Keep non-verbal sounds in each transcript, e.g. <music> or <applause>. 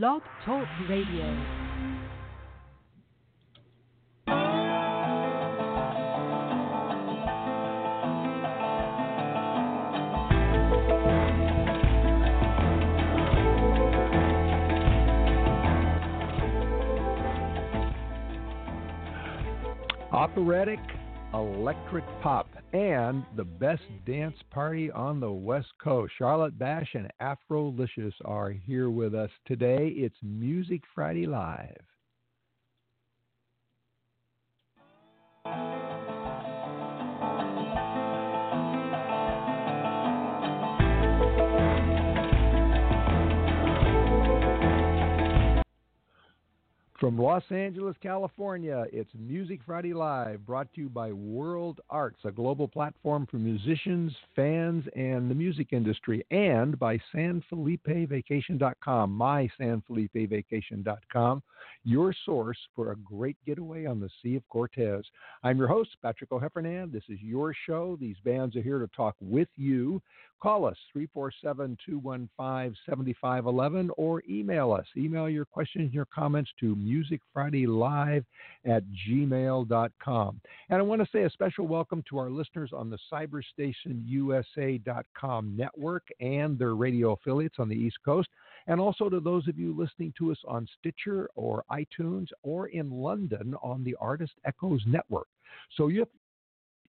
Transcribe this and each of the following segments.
Blog Talk Radio. operatic, electric pop, and the best dance party on the West Coast. Charlotte Bash and Afrolicious are here with us today. It's Music Friday Live. From Los Angeles, California, it's Music Friday Live, brought to you by World Arts, a global platform for musicians, fans, and the music industry, and by SanFelipeVacation.com, mysanfelipevacation.com, your source for a great getaway on the Sea of Cortez. I'm your host, Patrick O'Heffernan. This is your show. These bands are here to talk with you. Call us 347 215 7511 or email us. Email your questions and your comments to musicfridaylive at gmail.com. And I want to say a special welcome to our listeners on the cyberstationusa.com network and their radio affiliates on the East Coast, and also to those of you listening to us on Stitcher or iTunes or in London on the Artist Echoes network. So if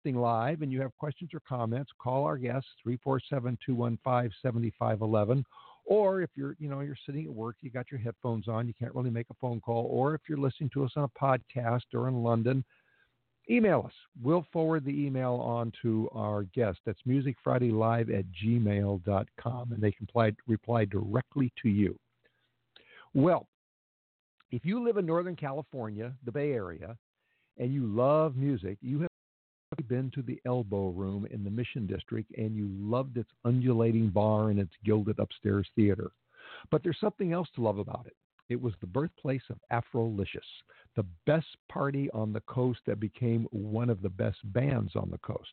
live and you have questions or comments, call our guests 347-215-7511. Or if you're, you know, you're sitting at work, you got your headphones on, you can't really make a phone call, or if you're listening to us on a podcast or in London, email us. We'll forward the email on to our guest. That's musicfridaylive at gmail.com, and they can reply, reply directly to you. Well, if you live in Northern California, the Bay Area, and you love music, you have been to the Elbow Room in the Mission District and you loved its undulating bar and its gilded upstairs theater. But there's something else to love about it. It was the birthplace of Afrolicious, the best party on the coast that became one of the best bands on the coast.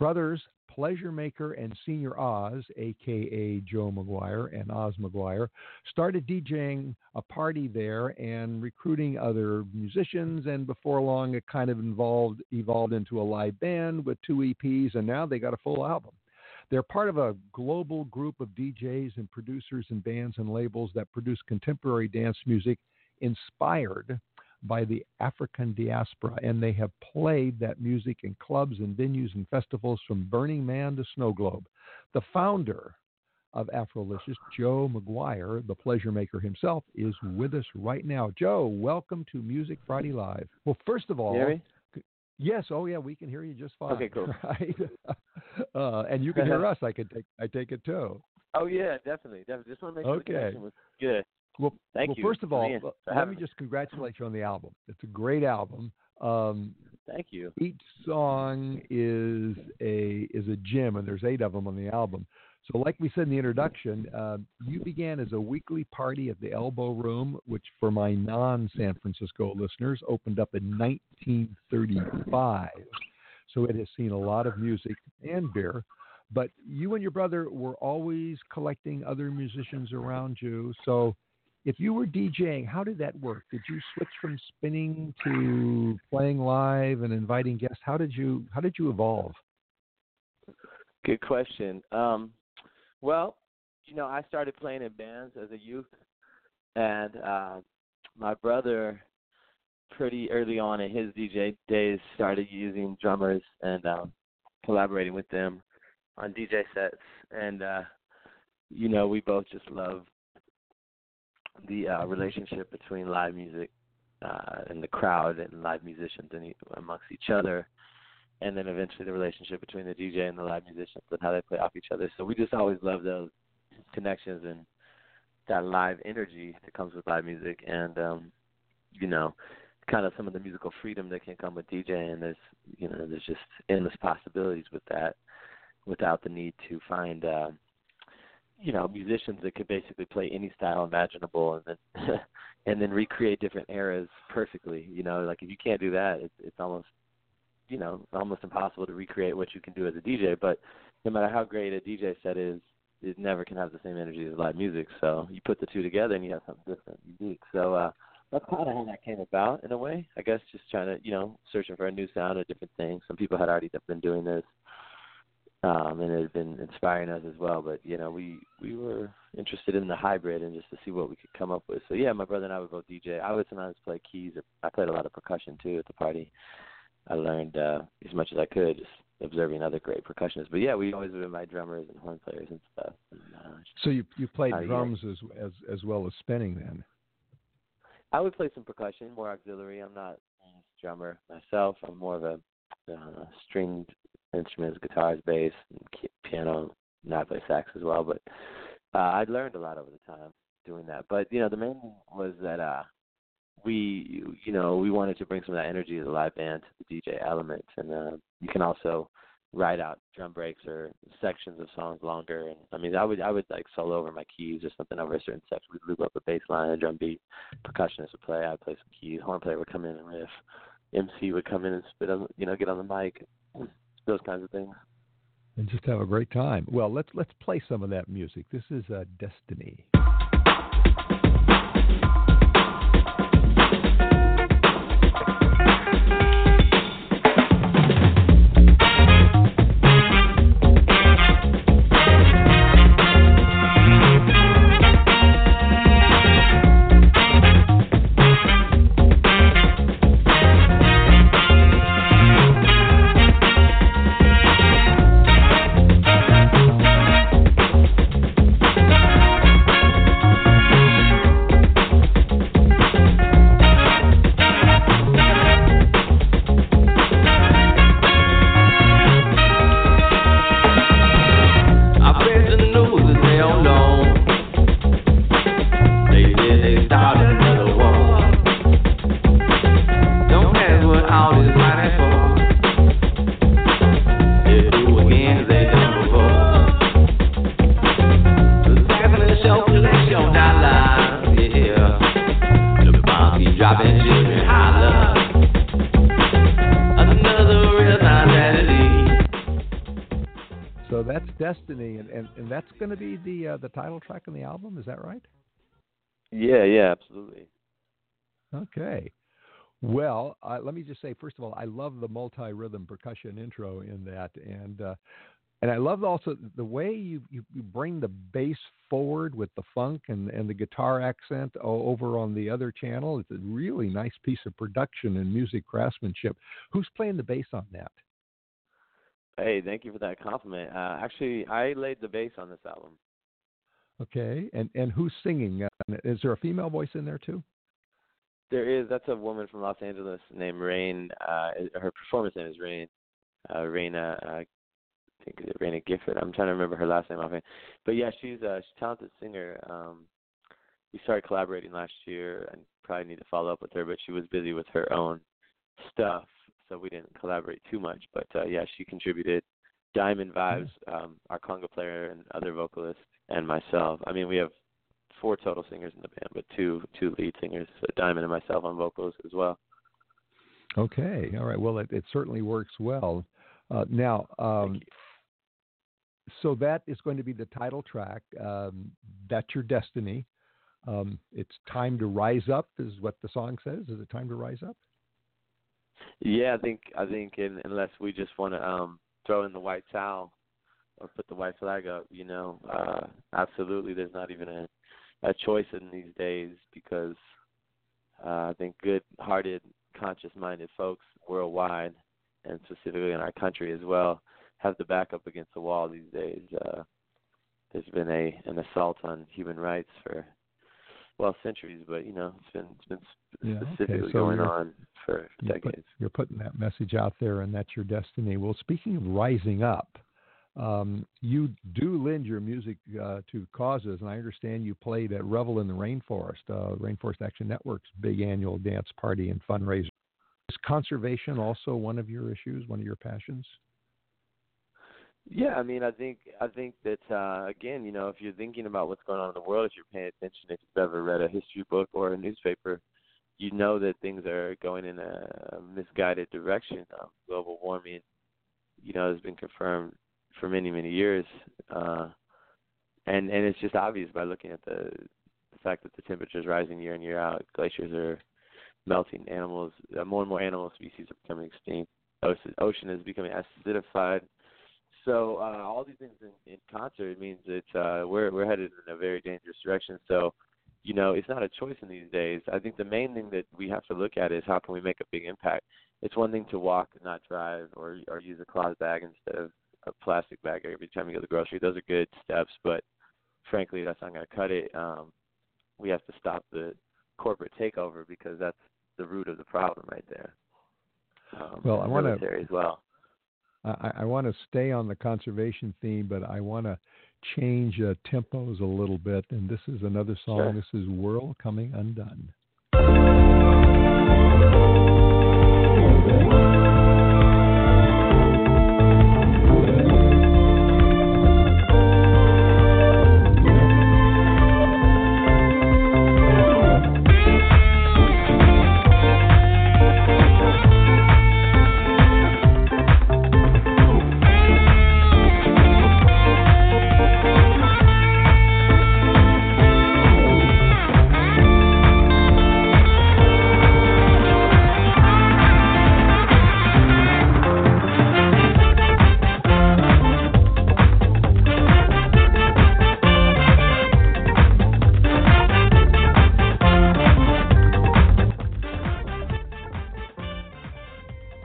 Brothers Pleasure Maker and Señor Oz, aka Joe McGuire and Oz McGuire, started DJing a party there and recruiting other musicians. And before long, it kind of involved evolved into a live band with two EPs, and now they got a full album. They're part of a global group of DJs and producers and bands and labels that produce contemporary dance music inspired by the African diaspora, and they have played that music in clubs and venues and festivals from Burning Man to Snow Globe. The founder of Afrolicious, Joe McGuire, the pleasure maker himself, is with us right now. Joe, welcome to Music Friday Live. Well, first of all, yes, oh yeah, we can hear you just fine. Okay, cool. <laughs> Right? <laughs> uh, and you can hear <laughs> us. I can take, I take it too. Oh yeah, definitely, definitely. Just want to make sure okay. the connection was good. Well, Thank well you. first of all, let me me. just congratulate you on the album. It's a great album. Um, Thank you. each song is a is a gem, and there's eight of them on the album. So, like we said in the introduction, uh, you began as a weekly party at the Elbow Room, which, for my non-San Francisco listeners, opened up in 1935. So it has seen a lot of music and beer. But you and your brother were always collecting other musicians around you. So, if you were DJing, how did that work? Did you switch from spinning to playing live and inviting guests? How did you how did you evolve? Good question. Um, well, you know, I started playing in bands as a youth, and uh, my brother, pretty early on in his DJ days, started using drummers and um, collaborating with them on DJ sets. And uh, you know, we both just love the uh, relationship between live music uh, and the crowd and live musicians and amongst each other and then eventually the relationship between the DJ and the live musicians and how they play off each other. So we just always love those connections and that live energy that comes with live music and um you know kind of some of the musical freedom that can come with DJing there's you know there's just endless possibilities with that without the need to find uh you know musicians that could basically play any style imaginable and then <laughs> and then recreate different eras perfectly you know like if you can't do that it's it's almost you know almost impossible to recreate what you can do as a DJ. But no matter how great a DJ set is, it never can have the same energy as live music. So you put the two together and you have something different, unique. So uh that's kind of how that came about in a way. I guess just trying to, you know, searching for a new sound, a different thing. Some people had already been doing this, um, and it had been inspiring us as well. But you know, we we were interested in the hybrid and just to see what we could come up with. So yeah, my brother and I would both DJ. I would sometimes play keys. I played a lot of percussion too at the party. I learned uh, as much as I could, just observing other great percussionists. But yeah, we always would invite drummers and horn players and stuff. And, uh, so you you played uh, drums yeah. as as as well as spinning then. I would play some percussion, more auxiliary. I'm not a drummer myself. I'm more of a uh, stringed instruments, guitars, bass, piano. Not play sax as well, but uh, I'd learned a lot over the time doing that. But you know, the main thing was that uh, we, you know, we wanted to bring some of that energy to the live band, to the DJ element, and uh, you can also write out drum breaks or sections of songs longer. And I mean, I would I would like solo over my keys or something over a certain section. We'd loop up a bass line, a drum beat. Percussionist would play. I'd play some keys. Horn player would come in and riff. MC would come in and spit on, you know, get on the mic. <clears throat> Those kinds of things. And just have a great time. Well, let's let's play some of that music. This is uh, Destiny. Title track on the album. Is that right? Yeah, yeah, absolutely. Okay. Well, uh, let me just say first of all, I love the multi-rhythm percussion intro in that, and uh, and I love also the way you, you, you bring the bass forward with the funk and and the guitar accent over on the other channel. It's a really nice piece of production and music craftsmanship. Who's playing the bass on that? Hey, thank you for that compliment. Uh, actually, I laid the bass on this album. Okay, and and who's singing? Uh, is there a female voice in there too? There is. That's a woman from Los Angeles named Rain. Uh, her performance name is Rain. Uh, Raina, uh, I think it's Raina Gifford. I'm trying to remember her last name offhand. But yeah, she's a, she's a talented singer. Um, we started collaborating last year, and probably need to follow up with her. But she was busy with her own stuff so we didn't collaborate too much. But uh, yeah, she contributed. Diamond Vibes, um, our conga player and other vocalists, and myself. I mean, we have four total singers in the band, but two two lead singers, so Diamond and myself on vocals as well. Okay, all right. Well, it, it certainly works well. Uh, now, um, so that is going to be the title track. Um, That's your destiny. Um, it's time to rise up, is what the song says. Is it time to rise up? Yeah, I think I think in, unless we just want to um throw in the white towel or put the white flag up, you know, uh absolutely there's not even a a choice in these days because uh, I think good-hearted, conscious-minded folks worldwide, and specifically in our country as well, have the back up against the wall these days. Uh, there's been a an assault on human rights for well centuries, but you know it's been it's been yeah, specifically okay. so going on for you're decades. Put, you're putting that message out there, and that's your destiny. Well, speaking of rising up, um, you do lend your music uh, to causes, and I understand you played at Revel in the Rainforest, uh, Rainforest Action Network's big annual dance party and fundraiser. Is conservation also one of your issues, one of your passions? Yeah, I mean, I think I think that uh, again, you know, if you're thinking about what's going on in the world, if you're paying attention, if you've ever read a history book or a newspaper, you know that things are going in a misguided direction. Um, global warming, you know, has been confirmed for many many years. Uh, and and it's just obvious by looking at the the fact that the temperature is rising year in year out. Glaciers are melting. Animals, uh, more and more animal species are becoming extinct. Ocean, ocean is becoming acidified. So uh, all these things in, in concert means that uh, we're we're headed in a very dangerous direction. So, you know, it's not a choice in these days. I think the main thing that we have to look at is how can we make a big impact. It's one thing to walk and not drive, or or use a cloth bag instead of a plastic bag every time you go to the grocery. Those are good steps, but frankly, that's not going to cut it. Um, we have to stop the corporate takeover because that's the root of the problem right there. Um, well, I want to as well. I, I want to stay on the conservation theme, but I want to change uh, tempos a little bit. And this is another song. Sure. This is "World Coming Undone."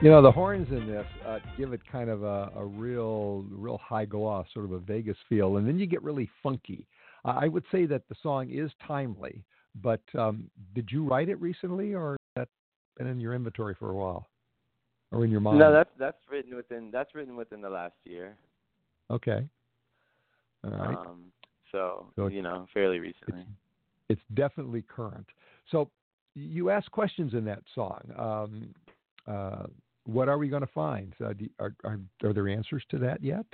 You know, the horns in this uh, give it kind of a, a real, real high gloss, sort of a Vegas feel, and then you get really funky. Uh, I would say that the song is timely, but um, did you write it recently, or that been in your inventory for a while, or in your mind? No, that's that's written within that's written within the last year. Okay. All right. Um, so, So you know, fairly recently. it's definitely current. So you ask questions in that song. Um, uh, what are we going to find? Uh, do, are, are are there answers to that yet?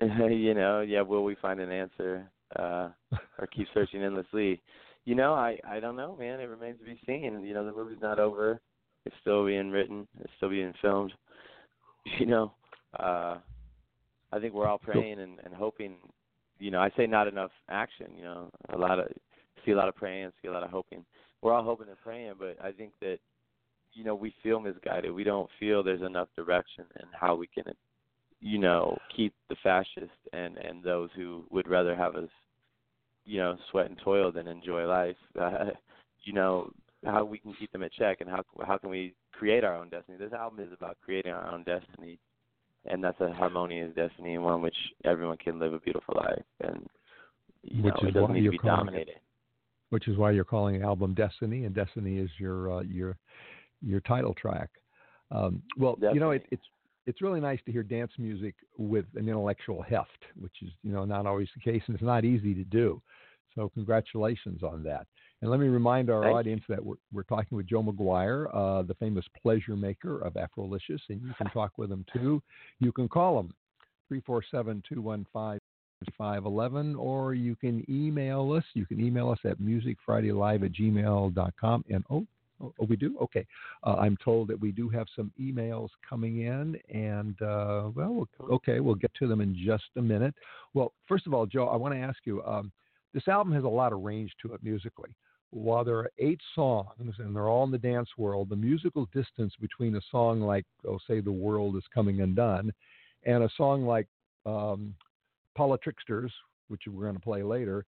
<laughs> you know, yeah, will we find an answer uh or keep <laughs> searching endlessly? You know, I I don't know, man. It remains to be seen. You know, the movie's not over. It's still being written. It's still being filmed. <laughs> You know, uh I think we're all praying and, and hoping. You know, I say not enough action. You know, a lot of see a lot of praying, see a lot of hoping. We're all hoping and praying, but I think that you know we feel misguided. We don't feel there's enough direction in how we can, you know, keep the fascists and and those who would rather have us, you know, sweat and toil than enjoy life. <laughs> Uh, you know how we can keep them at check and how how can we create our own destiny. This album is about creating our own destiny, and that's a harmonious destiny and one which everyone can live a beautiful life and you Which know is it doesn't why need to you're be calling it- Which is why you're calling the album Destiny, and Destiny is your uh, your your title track. Um, well, you know, it, it's it's really nice to hear dance music with an intellectual heft, which is you know not always the case, and it's not easy to do. So congratulations on that. And let me remind our Thank you. audience that we're, we're talking with Joe McGuire, uh, the famous pleasure maker of Afrolicious, and you can <laughs> talk with him too. You can call him 347 215 511, or you can email us. You can email us at musicfridaylive at gmail.com. And oh, oh, we do? Okay. Uh, I'm told that we do have some emails coming in, and uh, well, we'll- okay, we'll get to them in just a minute. Well, first of all, Joe, I want to ask you um, this album has a lot of range to it musically. While there are eight songs and they're all in the dance world, the musical distance between a song like, oh, say, The World is Coming Undone, and a song like um, Politricksters, which we're going to play later,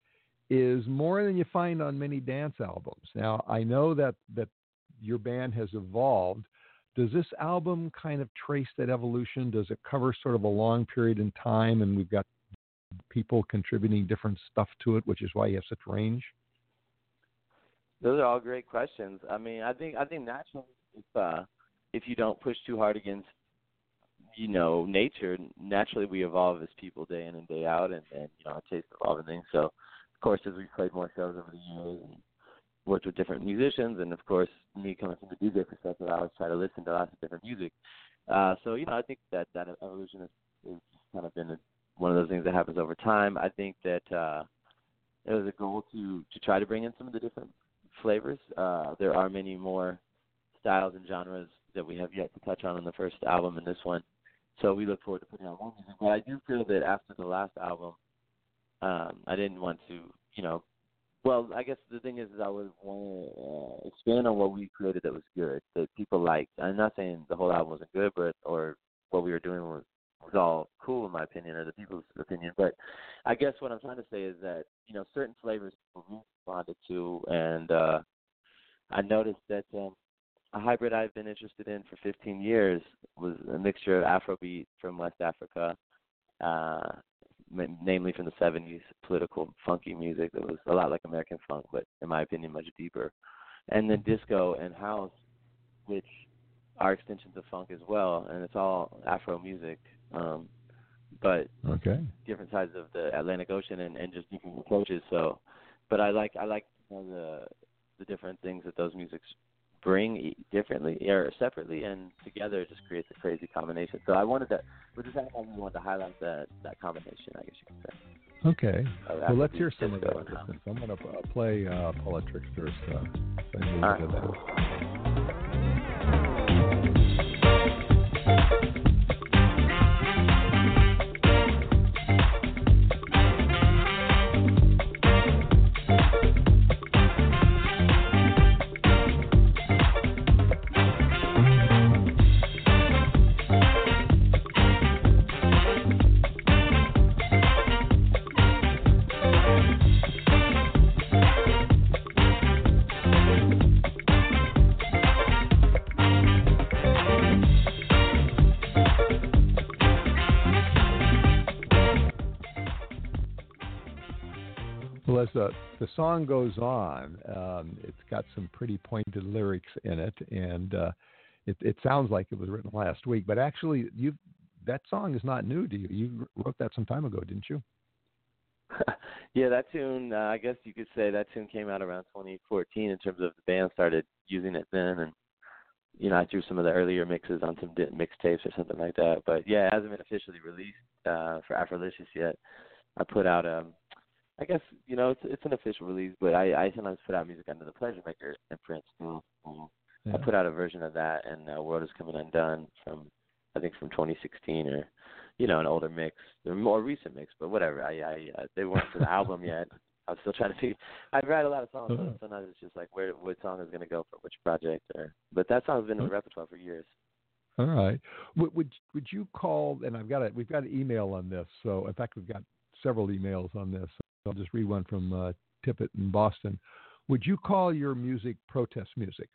is more than you find on many dance albums. Now, I know that that your band has evolved. Does this album kind of trace that evolution? Does it cover sort of a long period in time, and we've got people contributing different stuff to it, which is why you have such range? Those are all great questions. I mean, I think I think naturally, if uh, if you don't push too hard against, you know, nature, naturally we evolve as people day in and day out, and and you know, our tastes evolve and things. So, of course, as we've played more shows over the years and worked with different musicians, and of course, me coming from the DJ perspective, I always try to listen to lots of different music. Uh, so, you know, I think that that evolution has, kind of been a, one of those things that happens over time. I think that uh, it was a goal to to try to bring in some of the different flavors. Uh, there are many more styles and genres that we have yet to touch on in the first album and this one. So we look forward to putting out more music. But I do feel that after the last album, um, I didn't want to, you know, well, I guess the thing is, is I would want to uh, expand on what we created that was good, that people liked. I'm not saying the whole album wasn't good, but or what we were doing was was all cool in my opinion, or the people's opinion. But I guess what I'm trying to say is that you know certain flavors people responded to, and uh, I noticed that um, a hybrid I've been interested in for 15 years was a mixture of Afrobeat from West Africa, uh, namely from the 70s, political funky music that was a lot like American funk, but in my opinion, much deeper. And then disco and house, which are extensions of funk as well, and it's all Afro music, um, but okay, different sides of the Atlantic Ocean and, and just different approaches. So, but I like I like you know, the the different things that those musics bring differently or separately and together just creates a crazy combination. So I wanted to, with this album, I wanted to highlight that that combination. I guess you could say. Okay. Uh, well, let's hear some of that. I'm going to uh, play uh, Politricksters uh, All right. The the song goes on, um, it's got some pretty pointed lyrics in it, and uh, it, it sounds like it was written last week. But actually, you that song is not new to you. You wrote that some time ago, didn't you? <laughs> yeah, that tune. Uh, I guess you could say that tune came out around 2014 in terms of the band started using it then, and you know I threw some of the earlier mixes on some mixtapes or something like that. But yeah, it hasn't been officially released uh, for Afrolicious yet. I put out um I guess you know it's it's an official release, but I I sometimes put out music under the Pleasure Maker imprint still. Um, yeah. I put out a version of that, and uh, World is Coming Undone from I think from 2016 or you know an older mix, a more recent mix, but whatever. I I uh, they weren't for the album yet. <laughs> I'm still trying to see. I write a lot of songs, so sometimes it's just like where what song is going to go for which project, or but that song's been in the repertoire for years. All right. Would, would would you call? And I've got a we've got an email on this. So in fact, we've got several emails on this. I'll just read one from uh, Tippett in Boston. Would you call your music protest music?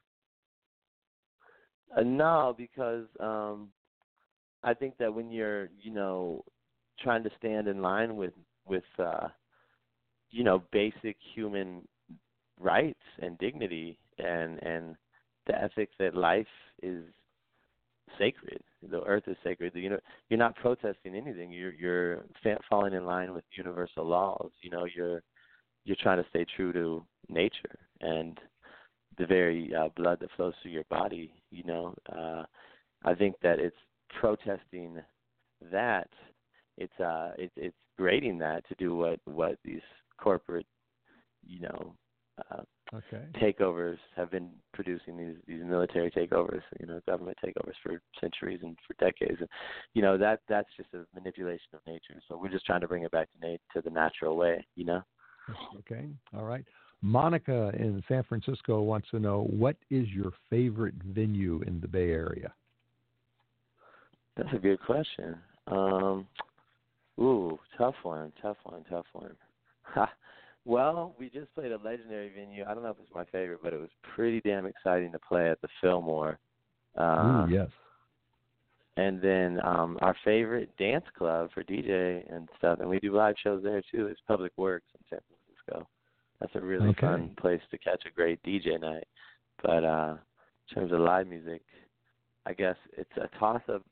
Uh, no, because um, I think that when you're, you know, trying to stand in line with with uh, you know basic human rights and dignity and and the ethic that life is sacred. The earth is sacred. You know, you're not protesting anything. You're you're falling in line with universal laws. You know, you're you're trying to stay true to nature and the very uh, blood that flows through your body. You know, uh, I think that it's protesting that. It's uh, it, it's grading that to do what what these corporate, you know, uh, okay. takeovers have been producing these these military takeovers, you know, government takeovers for centuries and for decades. And you know that that's just a manipulation of nature. So we're just trying to bring it back to nat- to the natural way, you know. Okay. All right. Monica in San Francisco wants to know what is your favorite venue in the Bay Area? That's a good question. Um, ooh, tough one, tough one, tough one. Well, we just played a legendary venue. I don't know if it's my favorite, but it was pretty damn exciting to play at the Fillmore. Uh, Ooh, yes. And then um our favorite dance club for DJ and stuff, and we do live shows there too. Is Public Works in San Francisco. That's a really okay. fun place to catch a great DJ night. But uh in terms of live music, I guess it's a toss up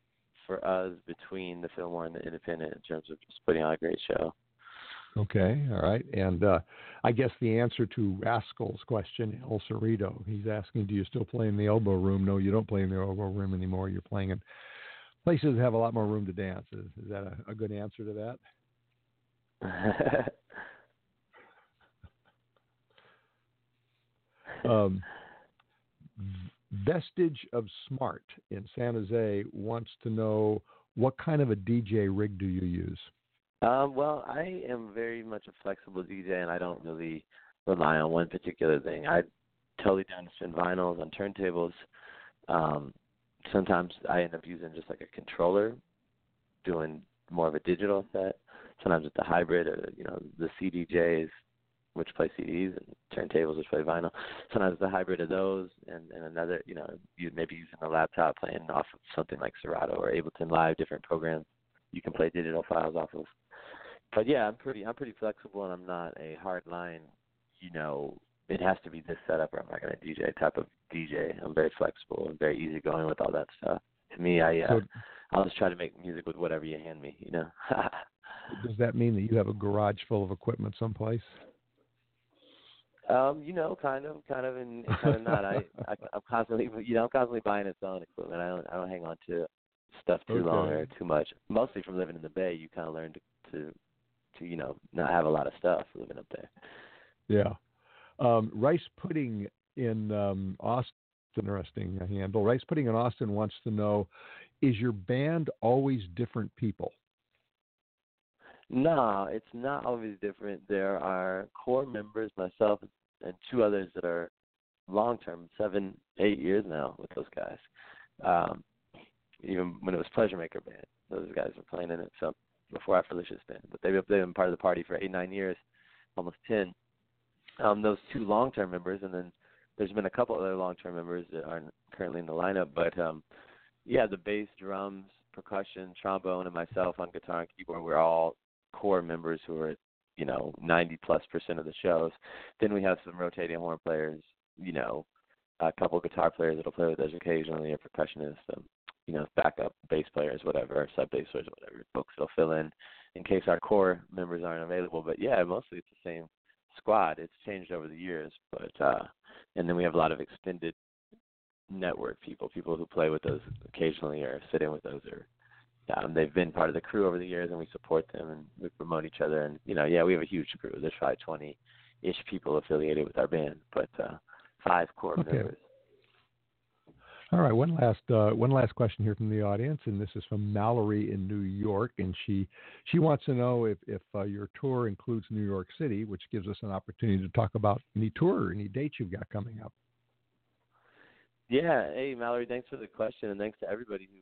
for us between the Fillmore and the Independent in terms of just putting on a great show. Okay, all right. And uh, I guess the answer to Rascal's question, El Cerrito, he's asking, do you still play in the elbow room? No, you don't play in the elbow room anymore. You're playing in places that have a lot more room to dance. Is, is that a, a good answer to that? <laughs> um, Vestige of Smart in San Jose wants to know what kind of a DJ rig do you use? Um, well, I am very much a flexible DJ, and I don't really rely on one particular thing. I totally down to spin vinyls on turntables. Um, sometimes I end up using just like a controller, doing more of a digital set. Sometimes it's a hybrid, or you know, the CDJs, which play CDs, and turntables, which play vinyl. Sometimes it's a hybrid of those, and, and another, you know, you maybe using a laptop playing off of something like Serato or Ableton Live, different programs you can play digital files off of. But yeah, I'm pretty I'm pretty flexible, and I'm not a hard line, you know, it has to be this setup or I'm not going to DJ type of DJ. I'm very flexible and very easygoing with all that stuff. To me, I uh, so, I'll just try to make music with whatever you hand me. You know. <laughs> does that mean that you have a garage full of equipment someplace? Um, you know, kind of, kind of, and, and kind of not. I, <laughs> I, I'm constantly, you know, I'm constantly buying its own equipment. I don't, I don't hang on to stuff too okay. long or too much. Mostly from living in the Bay, you kind of learn to, to, to, you know, not have a lot of stuff living up there. Yeah. Um, rice pudding in um, Austin, interesting handle. Rice pudding in Austin wants to know: Is your band always different people? No, it's not always different. There are core members, myself and two others that are long term, seven, eight years now with those guys. Um, even when it was Pleasure Maker Band, those guys were playing in it. So before Afrolicious Band, but they've they've been part of the party for eight, nine years, almost ten um, those two long-term members, and then there's been a couple other long-term members that aren't currently in the lineup. But um, yeah, the bass, drums, percussion, trombone, and myself on guitar and keyboard, we're all core members who are, you know, 90 plus percent of the shows. Then we have some rotating horn players, you know, a couple guitar players that'll play with us occasionally, a percussionist, um, you know, backup bass players, whatever, sub bass players, whatever, folks that'll fill in in case our core members aren't available. But yeah, mostly it's the same squad. It's changed over the years, but uh, and then we have a lot of extended network people, people who play with us occasionally or sit in with us or um, they've been part of the crew over the years and we support them and we promote each other and you know yeah we have a huge crew there's probably 20 ish people affiliated with our band but uh five core okay. members all right, one last uh, one last question here from the audience, and this is from Mallory in New York, and she she wants to know if if uh, your tour includes New York City, which gives us an opportunity to talk about any tour, or any dates you've got coming up. Yeah, hey Mallory, thanks for the question, and thanks to everybody who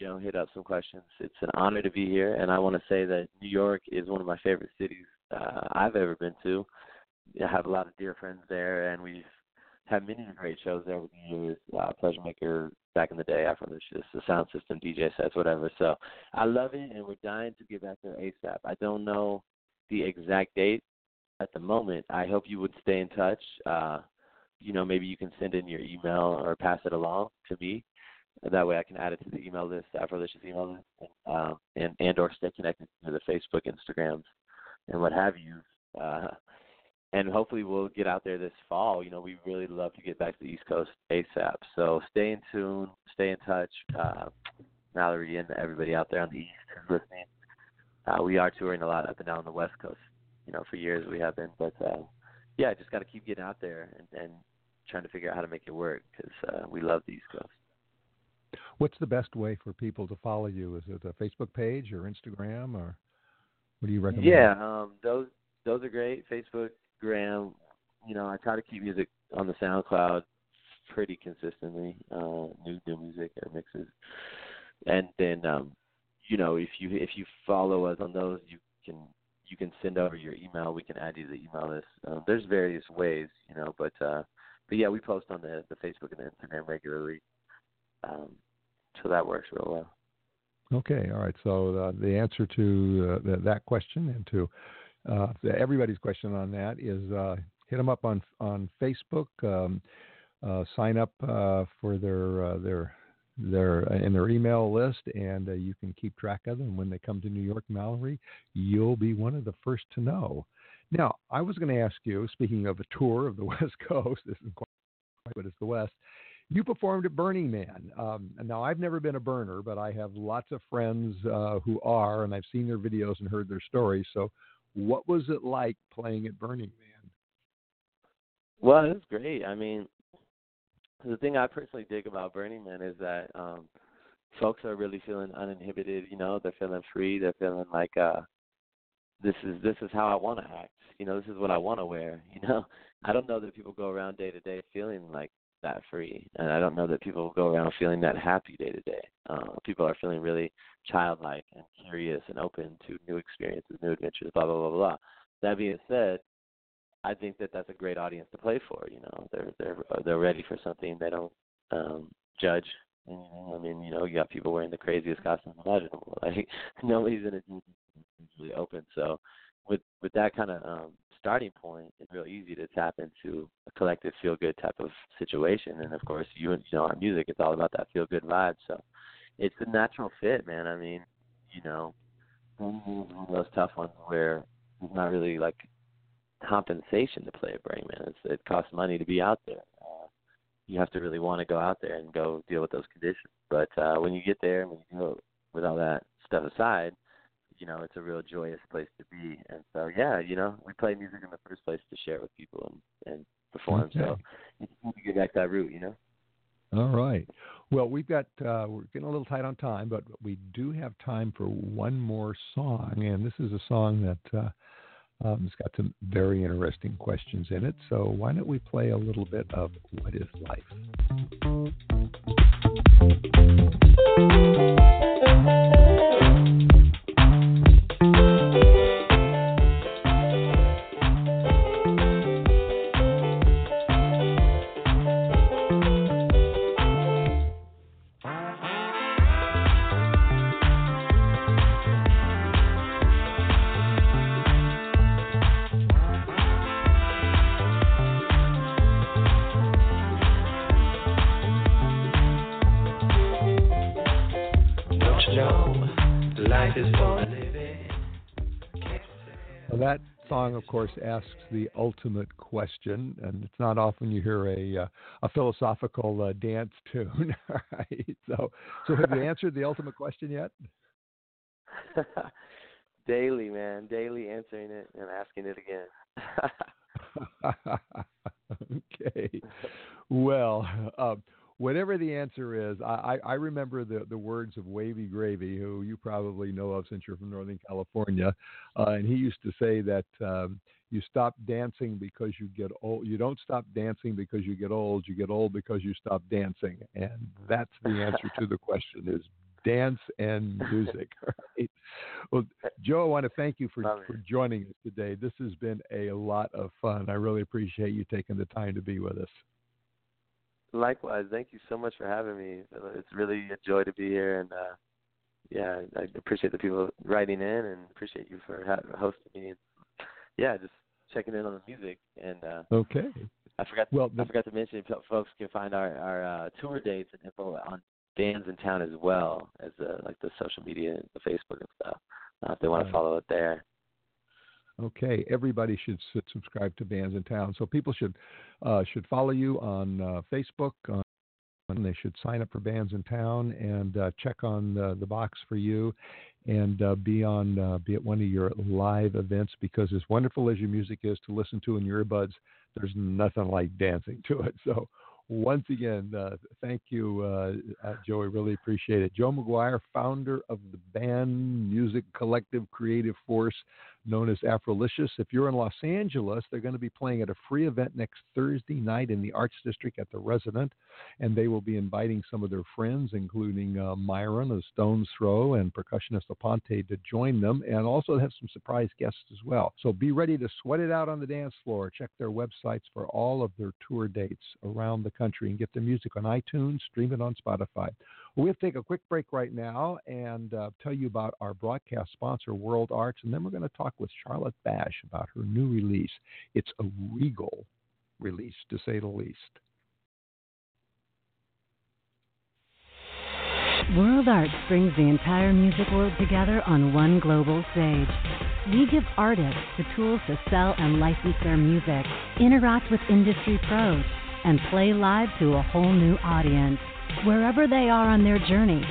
you know hit up some questions. It's an honor to be here, and I want to say that New York is one of my favorite cities uh, I've ever been to. I have a lot of dear friends there, and we've had many great shows there over the years. Uh, Pleasure Maker back in the day, Afrolicious, the sound system, DJ sets, whatever. So I love it, and we're dying to get back there ASAP. I don't know the exact date at the moment. I hope you would stay in touch. Uh, you know, maybe you can send in your email or pass it along to me. That way, I can add it to the email list, Afrolicious email list, and, uh, and and or stay connected to the Facebook, Instagrams, and what have you. Uh, and hopefully we'll get out there this fall. You know, we really love to get back to the East Coast ASAP. So stay in tune, stay in touch. Uh, Mallory and everybody out there on the East who's listening. Uh, we are touring a lot up and down the West Coast. You know, for years we have been, but uh, yeah, just got to keep getting out there and, and trying to figure out how to make it work because uh, we love the East Coast. What's the best way for people to follow you? Is it a Facebook page or Instagram or what do you recommend? Yeah, um, those those are great. Facebook, Instagram, you know, I try to keep music on the SoundCloud pretty consistently, uh, new new music and mixes, and then um, you know, if you if you follow us on those, you can you can send over your email. We can add you to the email list. Um, there's various ways, you know, but uh, but yeah, we post on the the Facebook and the Instagram regularly, um, so that works real well. Okay, all right. So uh, the answer to uh, that question and to uh, everybody's question on that is uh, hit them up on on Facebook. Um, uh, sign up uh, for their uh, their their uh, in their email list, and you can keep track of them. When they come to New York, Mallory, you'll be one of the first to know. Now, I was going to ask you, speaking of a tour of the <laughs> West Coast, this is quite, but it's the West. You performed at Burning Man. Um, now, I've never been a burner, but I have lots of friends who are, and I've seen their videos and heard their stories. So, what was it like playing at Burning Man? Well, it was great. I mean, the thing I personally dig about Burning Man is that um folks are really feeling uninhibited, you know, they're feeling free, they're feeling like uh this is this is how I want to act. You know, this is what I want to wear. <laughs> You know, I don't know that people go around day to day feeling like that free, and I don't know that people go around feeling that happy day to day. Uh, people are feeling really childlike and curious and open to new experiences, new adventures, blah blah blah blah. That being said, I think that that's a great audience to play for. You know, they're they're they're ready for something. They don't um, judge. I mean, you know, you got people wearing the craziest costumes imaginable. <laughs> Like nobody's in it really open. So with with that kind of um, starting point, it's real easy to tap into a collective feel good type of situation. And of course, you you know, our music, it's all about that feel good vibe. So it's a natural fit, man. I mean, you know, one of those tough ones where it's not really like compensation to play a Burning Man. It's, it costs money to be out there. Uh, you have to really want to go out there and go deal with those conditions. But uh, when you get there, when you go with all that stuff aside, you know, it's a real joyous place to be. And so, yeah, you know, we play music in the first place to share with people and, and perform. Okay. So you need to get back that route, you know. All right. Well, we've got uh, we're getting a little tight on time, but we do have time for one more song, and this is a song that uh, um, it's got some very interesting questions in it. So why don't we play a little bit of What is Life? <laughs> course, asks the ultimate question, and it's not often you hear a uh, a philosophical uh, dance <laughs> tune. right? So, so have you <laughs> answered the ultimate question yet? <laughs> daily, man, daily answering it and asking it again. okay. Well, um, whatever the answer is, I, I remember the, the words of Wavy Gravy, who you probably know of since you're from Northern California, uh, and he used to say that um, you stop dancing because you get old. You don't stop dancing because you get old. You get old because you stop dancing, and that's the answer to the question: is dance and music. <laughs> Right? Well, Joe, I want to thank you for, for joining us today. This has been a lot of fun. I really appreciate you taking the time to be with us. Likewise, thank you so much for having me. It's really a joy to be here, and uh, yeah, I appreciate the people writing in, and appreciate you for ha- hosting me. And, yeah, just checking in on the music. And uh, okay, I forgot. Well, I forgot to mention, folks can find our our uh, tour dates and info on bands in town as well as uh, like the social media, the Facebook and stuff. Uh, if they want to follow it there. Okay, everybody should subscribe to Bands in Town. So people should uh, should follow you on uh, Facebook. And they should sign up for Bands in Town and uh, check on the, the box for you, and uh, be on uh, be at one of your live events. Because as wonderful as your music is to listen to in your earbuds, there's nothing like dancing to it. So once again, uh, thank you, Joey. Really appreciate it. Joe McGuire, founder of the band music collective Creative Force known as Afrolicious. If you're in Los Angeles, they're going to be playing at a free event next Thursday night in the Arts District at the Resident, and they will be inviting some of their friends, including uh, Myron of Stones Throw and percussionist Aponte, to join them, and also have some surprise guests as well. So be ready to sweat it out on the dance floor. Check their websites for all of their tour dates around the country and get their music on iTunes, stream it on Spotify. Well, to take a quick break right now and uh, tell you about our broadcast sponsor, World Arts, and then we're going to talk with Charlotte Bash about her new release. It's a regal release, to say the least. World Arts brings the entire music world together on one global stage. We give artists the tools to sell and license their music, interact with industry pros, and play live to a whole new audience. Wherever they are on their journey,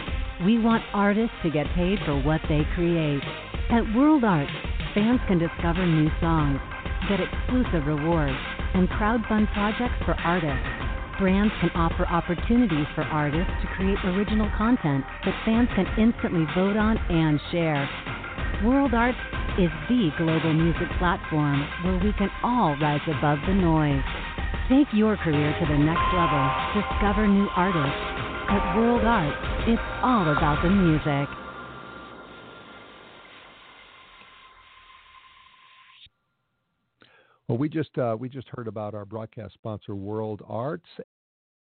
we want artists to get paid for what they create. At World Arts, fans can discover new songs, get exclusive rewards, and crowdfund projects for artists. Brands can offer opportunities for artists to create original content that fans can instantly vote on and share. World Arts is the global music platform where we can all rise above the noise. Take your career to the next level. Discover new artists. At World Arts, it's all about the music. Well, we just uh, we just heard about our broadcast sponsor, World Arts,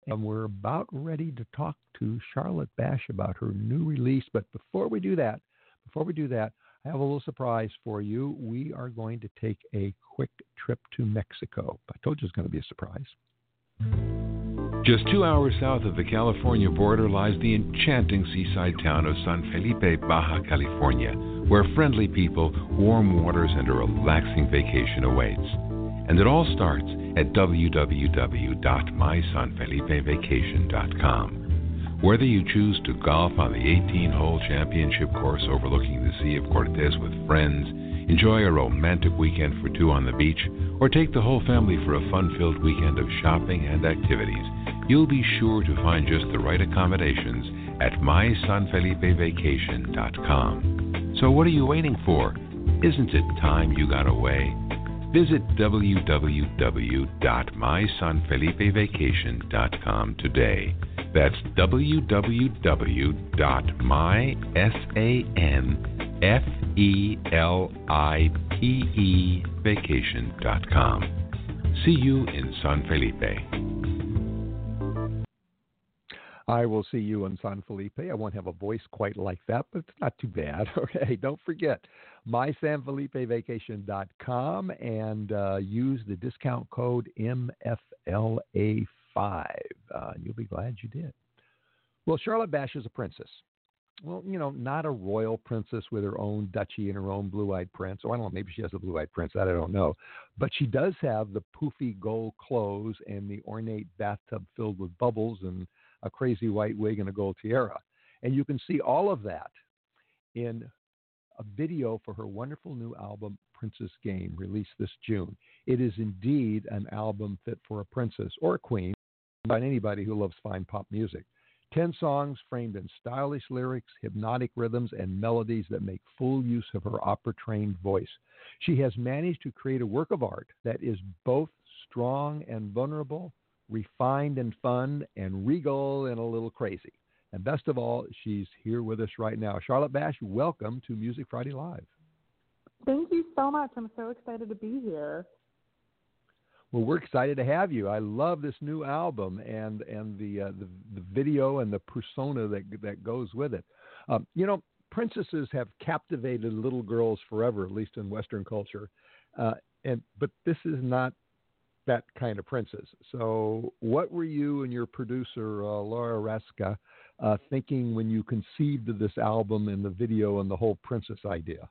and we're about ready to talk to Charlotte Bash about her new release. But before we do that, before we do that, I have a little surprise for you. We are going to take a quick trip to Mexico. I told you it's going to be a surprise. Just two hours south of the California border lies the enchanting seaside town of San Felipe, Baja California, where friendly people, warm waters, and a relaxing vacation awaits. And it all starts at www.mysanfelipevacation.com. Whether you choose to golf on the 18 hole championship course overlooking the Sea of Cortez with friends, enjoy a romantic weekend for two on the beach, or take the whole family for a fun filled weekend of shopping and activities, you'll be sure to find just the right accommodations at mysanfelipevacation.com. So, what are you waiting for? Isn't it time you got away? Visit www.mysanfelipevacation.com today. That's www.mysanfelipevacation.com. See you in San Felipe. I will see you in San Felipe. I won't have a voice quite like that, but it's not too bad. <laughs> Okay, don't forget mysanfelipevacation.com and uh, use the discount code MFLA5. Uh, you'll be glad you did. Well, Charlotte Bash is a princess. Well, you know, not a royal princess with her own duchy and her own blue eyed prince. Or I don't know, maybe she has a blue eyed prince. That I don't know. But she does have the poofy gold clothes and the ornate bathtub filled with bubbles and a crazy white wig and a gold tiara. And you can see all of that in a video for her wonderful new album, Princess Game, released this June. It is indeed an album fit for a princess or a queen, by anybody who loves fine pop music. Ten songs framed in stylish lyrics, hypnotic rhythms, and melodies that make full use of her opera trained voice. She has managed to create a work of art that is both strong and vulnerable, refined and fun, and regal and a little crazy. And best of all, she's here with us right now. Charlotte Bash, welcome to Music Friday Live. Thank you so much. I'm so excited to be here. Well, we're excited to have you. I love this new album and and the uh, the, the video and the persona that that goes with it. Um, you know, princesses have captivated little girls forever, at least in Western culture. Uh, and but this is not that kind of princess. So, what were you and your producer uh, Laura Raska uh, thinking when you conceived of this album and the video and the whole princess idea?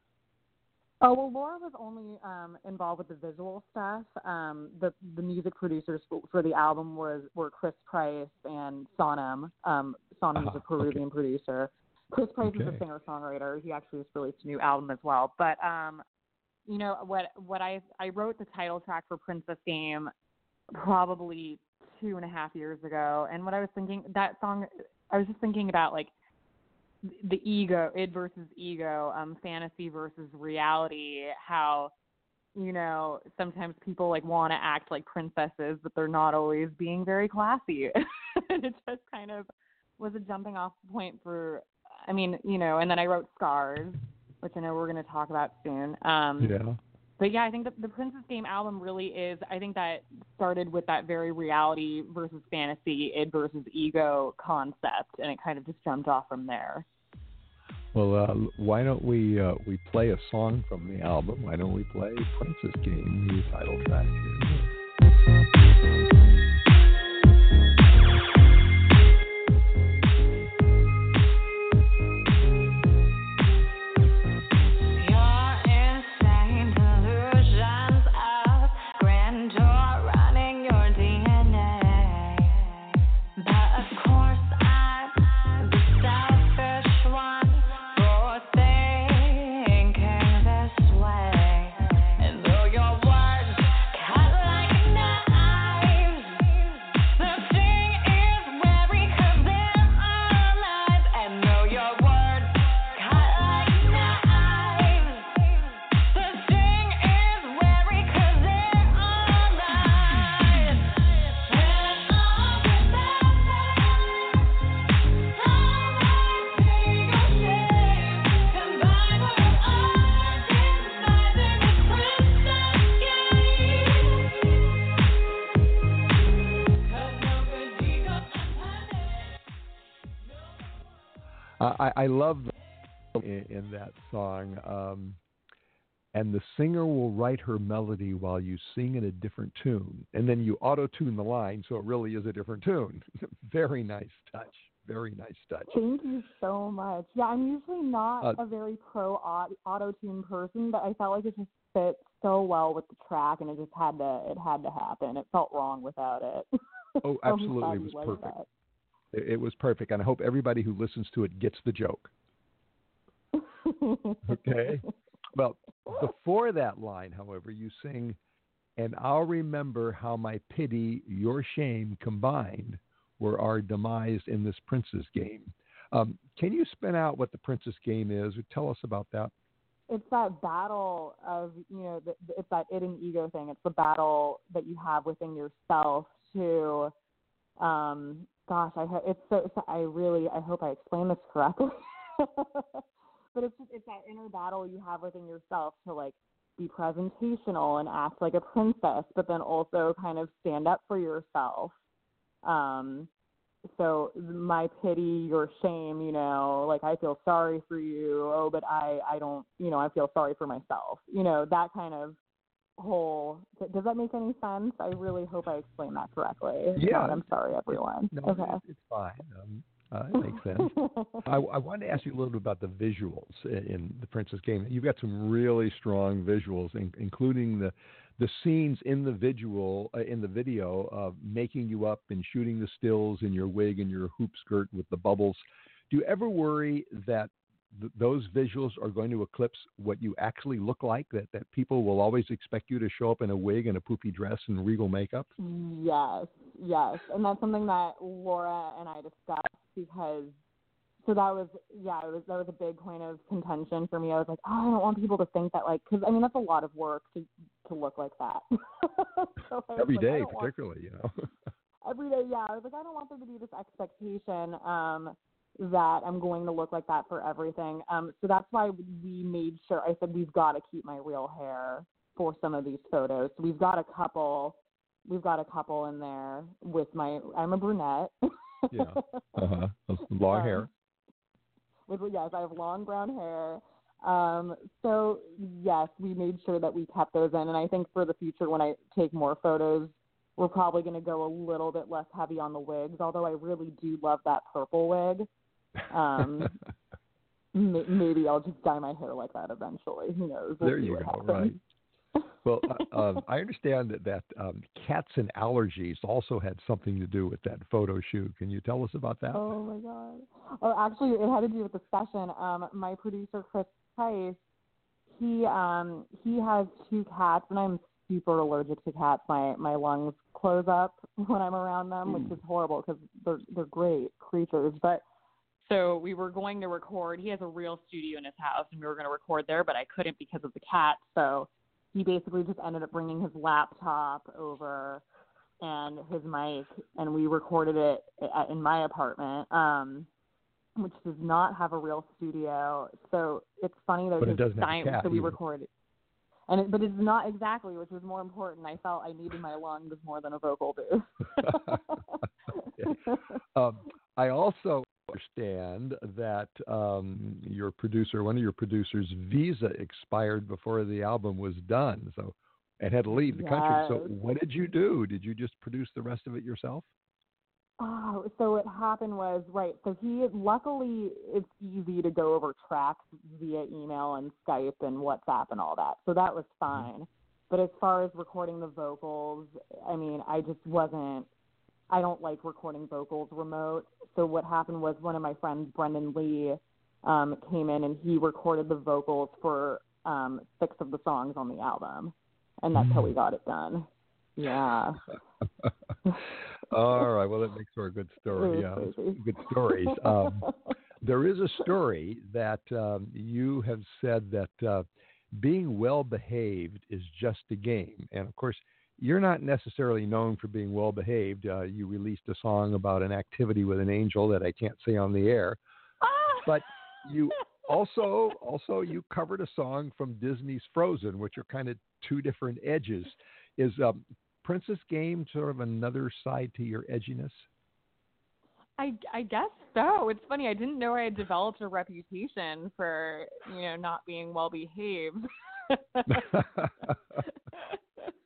Oh well, Laura was only um, involved with the visual stuff. Um, the the music producers for, the album was were Chris Price and Sonam. Um, Sonam is a Peruvian okay. producer. Chris Price okay. is a singer songwriter. He actually just released a new album as well. But um, you know what what I I wrote the title track for Princess Game probably two and a half years ago, and what I was thinking that song I was just thinking about like the ego, id versus ego, um, fantasy versus reality, how you know sometimes people like want to act like princesses, but they're not always being very classy. <laughs> and it just kind of was a jumping off point for, I mean, you know. And then I wrote Scars, which I know we're going to talk about soon. Um, yeah but yeah, I think the, the Princess Game album really is. I think that started with that very reality versus fantasy, id versus ego concept, and it kind of just jumped off from there. Well, uh, why don't we uh, we play a song from the album? Why don't we play Princess Game, the title track here? I, I love in, in that song. Um, and the singer will write her melody while you sing in a different tune, and then you auto tune the line so it really is a different tune. <laughs> Very nice touch. Very nice touch. Thank you so much. Yeah, I'm usually not Uh, a very pro auto tune person, but I felt like it just fit so well with the track, and it just had to it had to happen. It felt wrong without it. <laughs> Oh, absolutely, it was perfect. that. It, it was perfect, and I hope everybody who listens to it gets the joke. Okay. <laughs> Well, before that line, however, you sing, and I'll remember how my pity, your shame combined were our demise in this princess game. Um, can you spin out what the princess game is? Tell us about that. it's that battle of you know the, the- it's that id and ego thing it's the battle that you have within yourself to um gosh i it's so it's- i really i hope i explained this correctly. <laughs> But it's just it's that inner battle you have within yourself to like be presentational and act like a princess but then also kind of stand up for yourself. Um so my pity your shame you know like i feel sorry for you. Oh but i i don't you know i feel sorry for myself. You know that kind of whole does that make any sense i really hope i explained that correctly Yeah. not, i'm sorry everyone No, okay it's, it's fine. Um, uh, it makes <laughs> sense. I, I wanted to ask you a little bit about the visuals in, in the Princess Game. You've got some really strong visuals, in, including the the scenes in the visual uh, in the video of making you up and shooting the stills in your wig and your hoop skirt with the bubbles. Do you ever worry that th- those visuals are going to eclipse what you actually look like? That that people will always expect you to show up in a wig and a poofy dress and regal makeup? Yes, yes, and that's something that Laura and I discussed because so that was yeah, it was that was a big point of contention for me. I was like, oh, I don't want people to think that like because I mean that's a lot of work to to look like that. <laughs> so Every like, day, don't want- particularly, you know. <laughs> every day, yeah. I was like, I don't want there to be this expectation um, that I'm going to look like that for everything. Um, so that's why we made sure. I said we've got to keep my real hair for some of these photos. So we've got a couple. We've got a couple in there with my. I'm a brunette. Yeah. <laughs> Uh huh. Long Um, hair. with yes, I have long brown hair. Um, so yes, we made sure that we kept those in, and I think for the future, when I take more photos, we're probably going to go a little bit less heavy on the wigs. Although I really do love that purple wig. Um, <laughs> M- maybe I'll just dye my hair like that eventually. Who knows? We'll there you go. happens. Right. <laughs> Well, uh, um, I understand that, that um, cats and allergies also had something to do with that photo shoot. Can you tell us about that? Oh my god. Oh, actually, it had to do with the session. Um, my producer Chris Price, he um he has two cats, and I'm super allergic to cats. My my lungs close up <laughs> when I'm around them, which is horrible because they're they're great creatures. But so we were going to record. He has a real studio in his house, and we were going to record there, but I couldn't because of the cat. So he basically just ended up bringing his laptop over and his mic, and we recorded it in my apartment, um, which does not have a real studio. So it's funny that But it doesn't have a cat So we either. recorded, and it, but it's not exactly, which was more important. I felt I needed my lungs more than a vocal booth. <laughs> <laughs> Um, I also understand that um, your producer, one of your producers' visa expired before the album was done, so it had to leave the country. So, what did you do? Did you just produce the rest of it yourself? Oh, so what happened was right. So he luckily it's easy to go over tracks via email and Skype and WhatsApp and all that. So that was fine. But as far as recording the vocals, I mean, I just wasn't. I don't like recording vocals remote. So what happened was one of my friends, Brendan Lee, um, came in and he recorded the vocals for um, six of the songs on the album, and that's how we got it done. Yeah. <laughs> All right. Well, that makes for a good story. Yeah, good stories. Um, <laughs> there is a story that um, you have said that uh, being well behaved is just a game, and of course, you're not necessarily known for being well behaved. Uh, you released a song about an activity with an angel that I can't say on the air, but you <laughs> also also you covered a song from Disney's Frozen, which are kind of two different edges. Is um, Princess Game sort of another side to your edginess? I I guess so. It's funny. I didn't know I had developed a reputation for you know not being well behaved. <laughs> <laughs>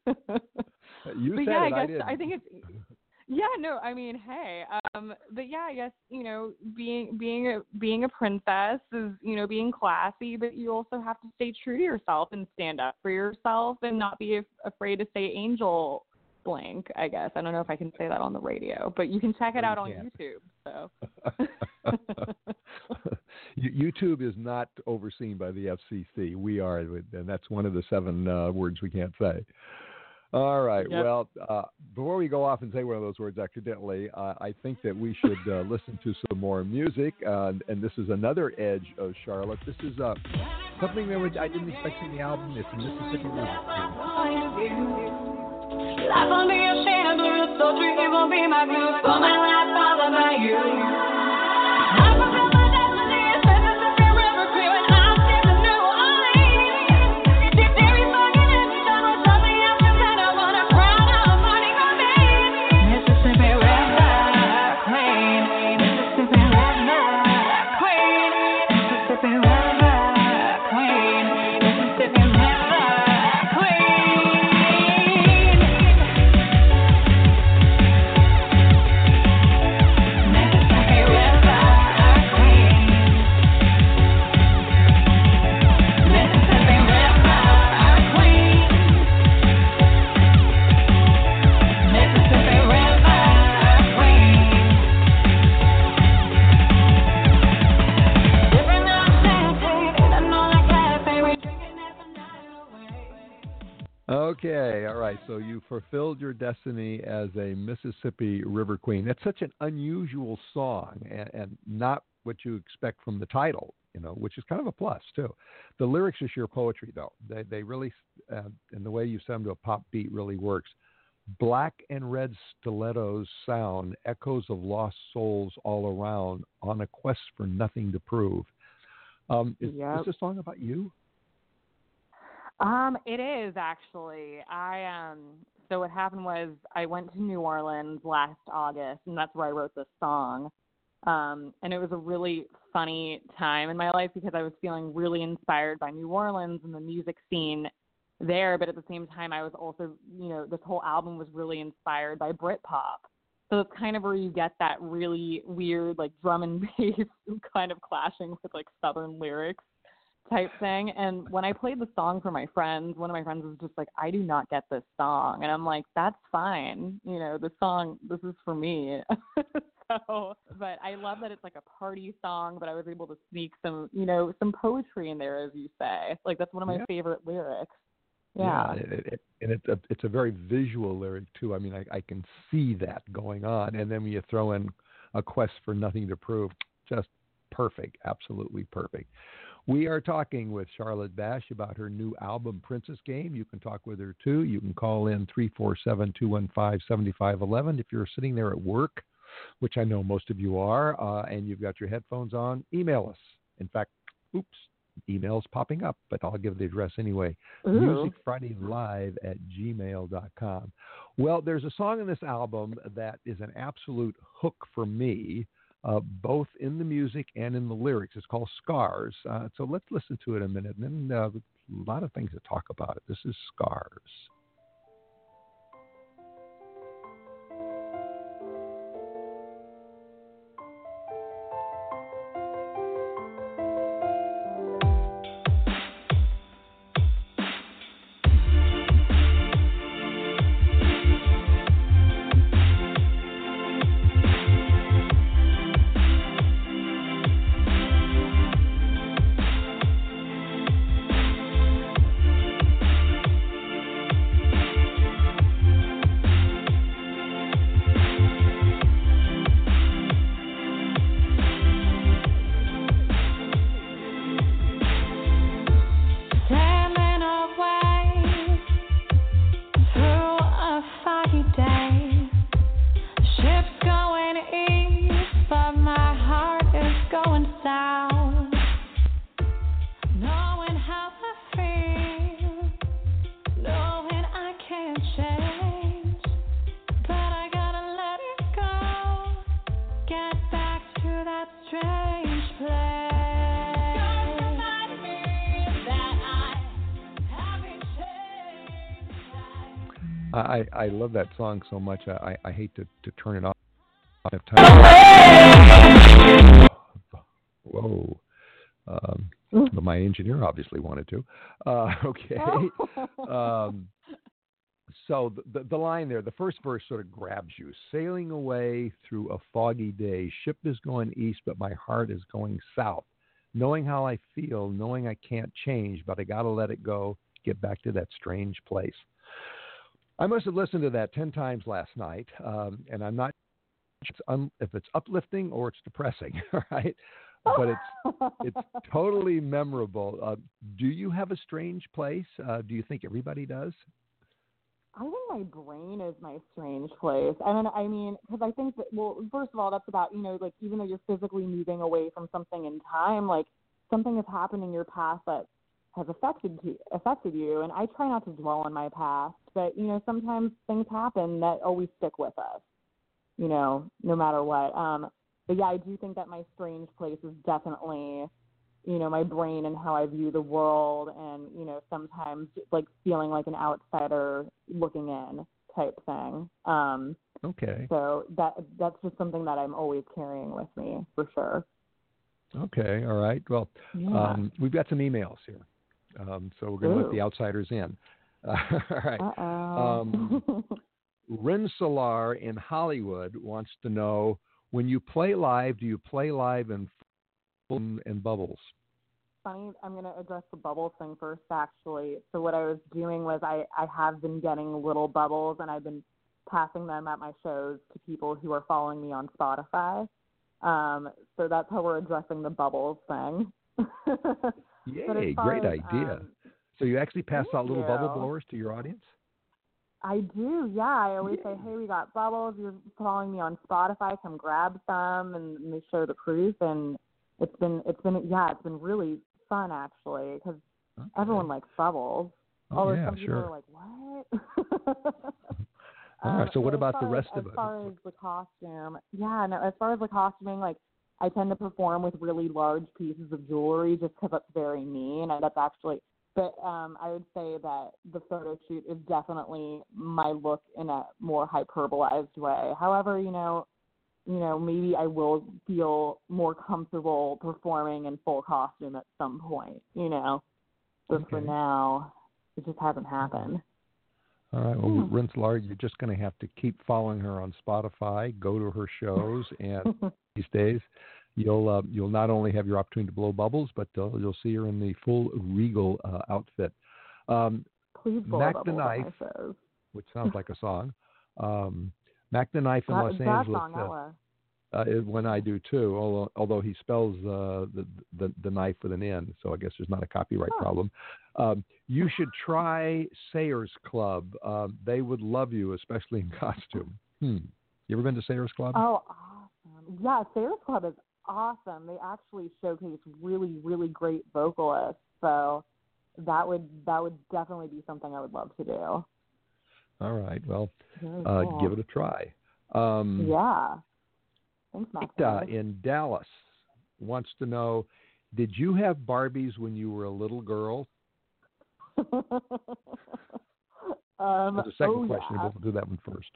<laughs> you but said yeah. I guess I, I think it's <laughs> yeah, no, I mean, hey, um, but yeah, I guess you know, being being a being a princess is you know being classy, but you also have to stay true to yourself and stand up for yourself and not be af- afraid to say angel blank. I guess I don't know if I can say that on the radio, but you can check it out on YouTube. So. <laughs> YouTube is not overseen by the FCC. We are, and that's one of the seven uh, words we can't say. All right. Yep. Well, uh, before we go off and say one of those words accidentally, uh, I think that we should uh, listen to some more music. Uh, and this is another edge of Charlotte. This is uh, something that would- I didn't expect in the album. It's a Mississippi River. Life will be a chandelier, sultry, it will be my blues. For my life, followed by you. Okay, all right. So you fulfilled your destiny as a Mississippi River Queen. That's such an unusual song, and, and not what you expect from the title. You know, which is kind of a plus too. The lyrics are sheer poetry, though. They they really, uh, and the way you set them to a pop beat really works. Black and red stilettos sound, echoes of lost souls all around, on a quest for nothing to prove. Um, is, Yep. is this song about you? Um, it is actually. I um so what happened was I went to New Orleans last August and that's where I wrote this song. Um and it was a really funny time in my life because I was feeling really inspired by New Orleans and the music scene there, but at the same time I was also, you know, this whole album was really inspired by Britpop. So it's kind of where you get that really weird like drum and <laughs> bass kind of clashing with like southern lyrics type thing. And when I played the song for my friends, one of my friends was just like, I do not get this song. And I'm like, that's fine. You know, the song, this is for me. <laughs> so, but I love that it's like a party song, but I was able to sneak some, you know, some poetry in there, as you say. Like, that's one of my Yeah. favorite lyrics. Yeah. it, it, it- and it's a it's a very visual lyric too. I mean, I, I can see that going on, and then when you throw in a quest for nothing to prove, just perfect, absolutely perfect. We are talking with Charlotte Bash about her new album, Princess Game. You can talk with her too. You can call in 347 215 7511 if you're sitting there at work, which I know most of you are, uh, and you've got your headphones on. Email us. In fact, oops, email's popping up, but I'll give the address anyway. Ooh. musicfridaylive at gmail.com. Well, there's a song in this album that is an absolute hook for me, uh, both in the music and in the lyrics. It's called Scars. Uh, so let's listen to it a minute, and then uh, a lot of things to talk about. This is Scars. I love that song so much. I I, I hate to to turn it off. I have time. Whoa. Um, but my engineer obviously wanted to. Uh, <laughs> okay. um, <laughs> so the, the, the line there, the first verse sort of grabs you. Sailing away through a foggy day, ship is going east, but my heart is going south. Knowing how I feel, knowing I can't change, but I got to let it go, get back to that strange place. I must have listened to that 10 times last night, um, and I'm not sure it's un- if it's uplifting or it's depressing, <laughs> right? But it's it's <laughs> totally memorable. Uh, do you have a strange place? Uh, do you think everybody does? I think my brain is my strange place. I mean, I mean, because I think that well, first of all, that's about you know, like even though you're physically moving away from something in time, like something has happened in your past that has affected you, affected you. And I try not to dwell on my past, but you know, sometimes things happen that always stick with us. You know, no matter what. Um, but yeah, I do think that my strange place is definitely you know my brain and how I view the world, and you know sometimes like feeling like an outsider looking in type thing. Um, Okay. so that that's just something that I'm always carrying with me for sure. Okay. All right. Well, Yeah. um, we've got some emails here, um, so we're going to let the outsiders in. <laughs> All right. Um, Rensselaer in Hollywood wants to know when you play live, do you play live in and bubbles? funny. I'm going to address the bubbles thing first, actually. So what I was doing was I I have been getting little bubbles, and I've been passing them at my shows to people who are following me on Spotify. Um, so that's how we're addressing the bubbles thing. <laughs> Yay! Great as, idea. um, so you actually pass out thank little bubble blowers to your audience? I do, yeah. I always say, "Hey, we got bubbles. You're following me on Spotify. Come grab some," and they show the proof. And it's been, it's been, yeah, it's been really fun actually because Okay. everyone likes bubbles. Oh, Although yeah, some people sure. are like, "What?" <laughs> All right, Um, so what but about the rest as, of as far as the costume, yeah, no. As far as the costuming, like I tend to perform with really large pieces of jewelry just because that's very me, and that's actually. But um, I would say that the photo shoot is definitely my look in a more hyperbolized way. However, you know, you know, maybe I will feel more comfortable performing in full costume at some point. You know, but for now, it just hasn't happened. All right. Well, Hmm. Rensselaer, you're just going to have to keep following her on Spotify, go to her shows, and <laughs> these days you'll uh, you'll not only have your opportunity to blow bubbles, but uh, you'll see her in the full regal uh, outfit. Um, Please blow Mac the Knife. which sounds like a song. Um, Mac the Knife in That, Los Angeles. song, uh, Ella. uh, when I do too, although, although he spells uh, the, the the knife with an N, so I guess there's not a copyright Huh. problem. Um, you should try Sayers Club. Um, they would love you, especially in costume. Hmm. You ever been to Sayers Club? Oh, awesome. Yeah, Sayers Club is awesome. They actually showcase really, really great vocalists. So that would that would definitely be something I would love to do. All right. Well, uh, cool. give it a try. Um, Yeah. Thanks, Max. in Dallas wants to know: Did you have Barbies when you were a little girl? <laughs> um, a second oh, question. yeah. We'll do that one first.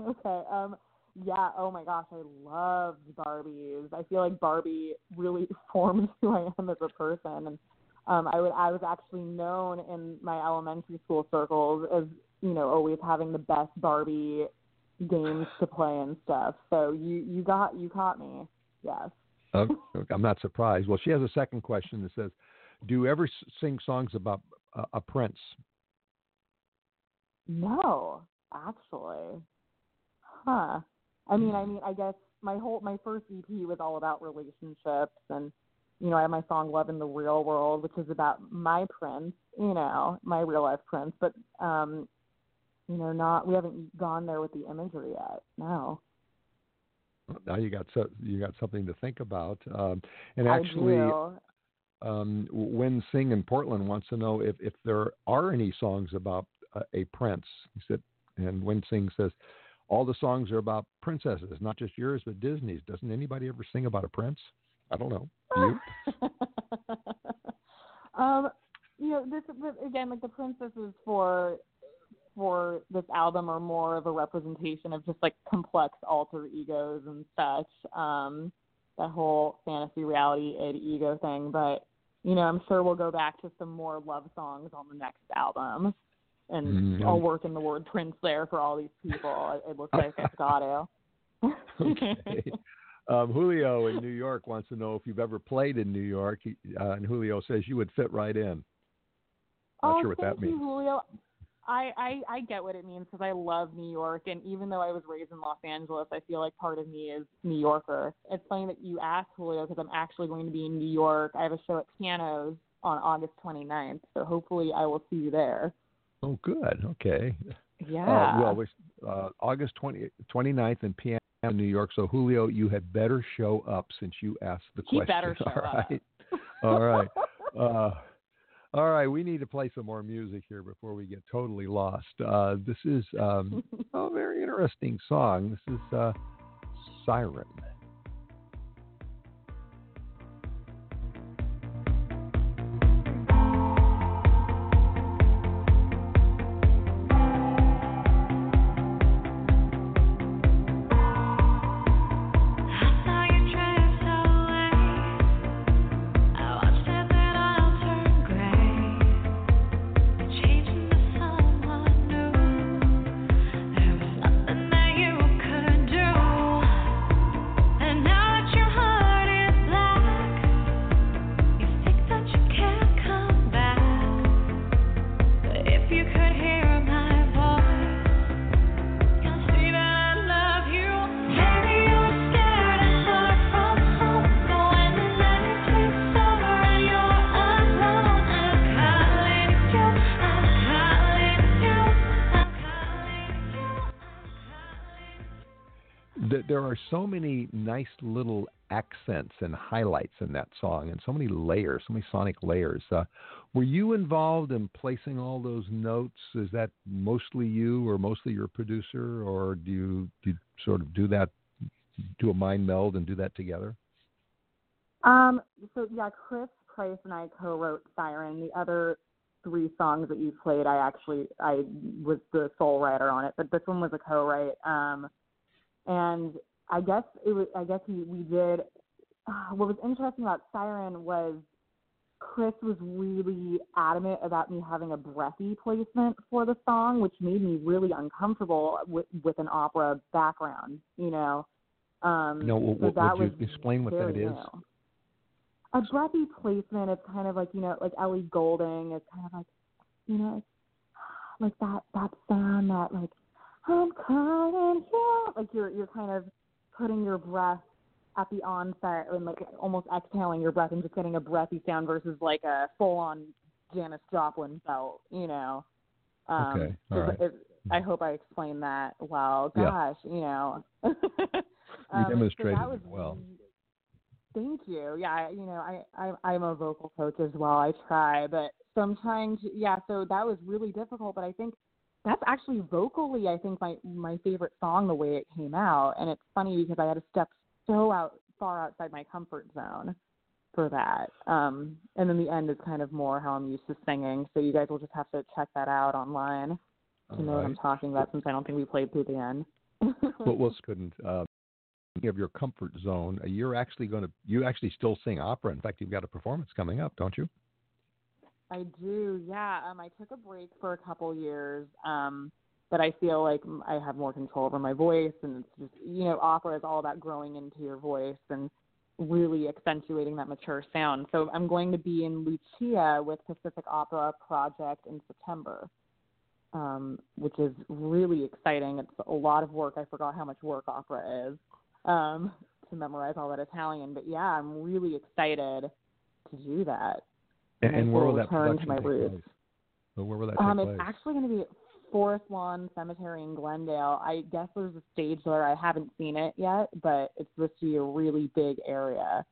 Okay. Um. Yeah. Oh my gosh, I loved Barbies. I feel like Barbie really <laughs> formed who I am as a person, and um, I would I was actually known in my elementary school circles as you know always having the best Barbie games to play and stuff. So you you got you caught me. Yes. Okay, I'm not surprised. Well, she has a second question that says, "Do you ever sing songs about uh, a prince?" No, actually. Huh. I mean, I mean, I guess my whole my first EP was all about relationships, and you know, I have my song "Love in the Real World," which is about my prince, you know, my real life prince. But um, you know, not we haven't gone there with the imagery yet. No. Now you got so you got something to think about. Um, and actually, um, Wen Sing in Portland wants to know if if there are any songs about uh, a prince. He said, and Wen Sing says, all the songs are about princesses, not just yours, but Disney's. Doesn't anybody ever sing about a prince? I don't know. You? <laughs> um, you know, this, this again, like the princesses for for this album are more of a representation of just like complex alter egos and such. Um, that whole fantasy reality id ego thing, but you know, I'm sure we'll go back to some more love songs on the next album. And Mm, I'll work in the word Prince there for all these people. It, it looks like I've got to. <laughs> okay. Um, Julio in New York wants to know if you've ever played in New York, he, uh, and Julio says you would fit right in. Not oh, sure what thank that you, means. Julio. I, I I get what it means because I love New York, and even though I was raised in Los Angeles, I feel like part of me is New Yorker. It's funny that you asked Julio because I'm actually going to be in New York. I have a show at Pianos on August 29th, so hopefully I will see you there. Oh, good. Okay. Yeah. Uh, well, uh, August 20, 29th in Piano, New York. So, Julio, you had better show up since you asked the question. He question. better show <laughs> All up. All right. Uh, all right. We need to play some more music here before we get totally lost. Uh, this is um, <laughs> a very interesting song. This is uh, Siren. There are so many nice little accents and highlights in that song, and so many layers, so many sonic layers. Uh, were you involved in placing all those notes? Is that mostly you, or mostly your producer, or do you, do you sort of do that, do a mind meld and do that together? Um, so yeah, Chris Price and I co-wrote Siren. The other three songs that you played, I actually I was the sole writer on it, but this one was a co-write. Um, and I guess it was. I guess we we did. Uh, <sighs> what was interesting about Siren was Chris was really adamant about me having a breathy placement for the song, which made me really uncomfortable with with an opera background. You know. Um, No, w- so w- that would you explain what that is? new. A breathy placement is kind of like you know, like Ellie Goulding is kind of like, you know, like that that sound that like I'm calling you, like you're you're kind of putting your breath at the onset and like almost exhaling your breath and just getting a breathy sound versus like a full on Janis Joplin belt, you know. Um, Okay, so all right. it- I hope I explained that well. Yeah. Gosh, you know. <laughs> You Um, so demonstrated that was it well. Thank you. Yeah, I- you know, I, I I'm a vocal coach as well. I try, but so I'm trying to. Yeah, so that was really difficult, but I think that's actually vocally, I think my my favorite song the way it came out, and it's funny because I had to step so out far outside my comfort zone for that. Um, and then the end is kind of more how I'm used to singing. So you guys will just have to check that out online to know what I'm talking about, since I don't think we played through the end. Well, well couldn't. Uh, speaking of your comfort zone, you're actually going to. You actually still sing opera. In fact, you've got a performance coming up, don't you? I do, yeah. Um, I took a break for a couple years, um, but I feel like I have more control over my voice, and it's just you know, opera is all about growing into your voice and really accentuating that mature sound. So I'm going to be in Lucia with Pacific Opera Project in September, um, which is really exciting. It's a lot of work. I forgot how much work opera is um, to memorize all that Italian, but yeah, I'm really excited to do that. And, and where will that return to my roots. Well, where will that take Um, place? it's actually going to be Forest Lawn Cemetery in Glendale. I guess there's a stage there. I haven't seen it yet, but it's supposed to be a really big area.